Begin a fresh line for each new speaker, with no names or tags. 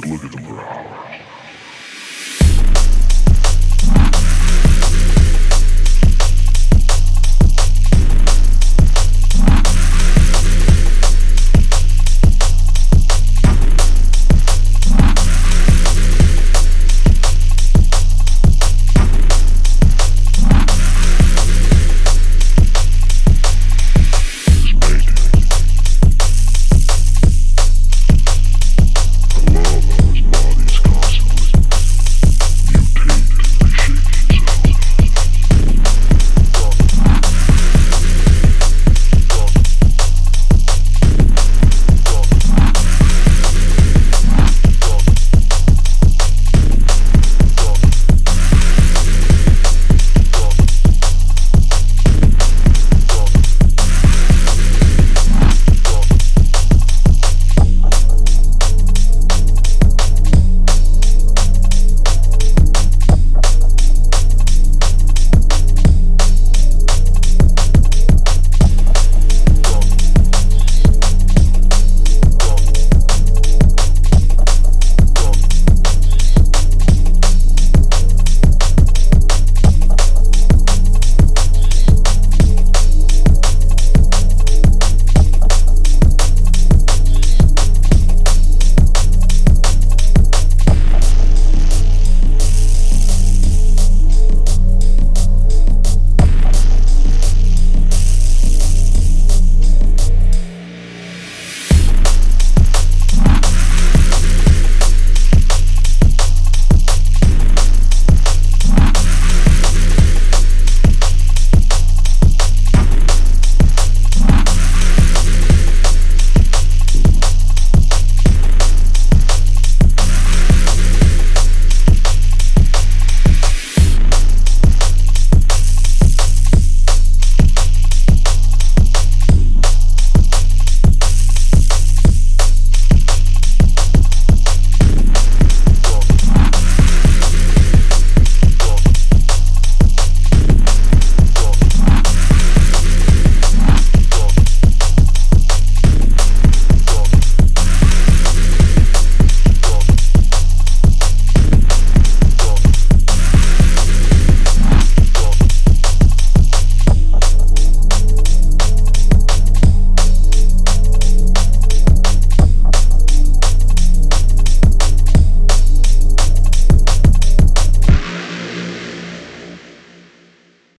could look at them for hours.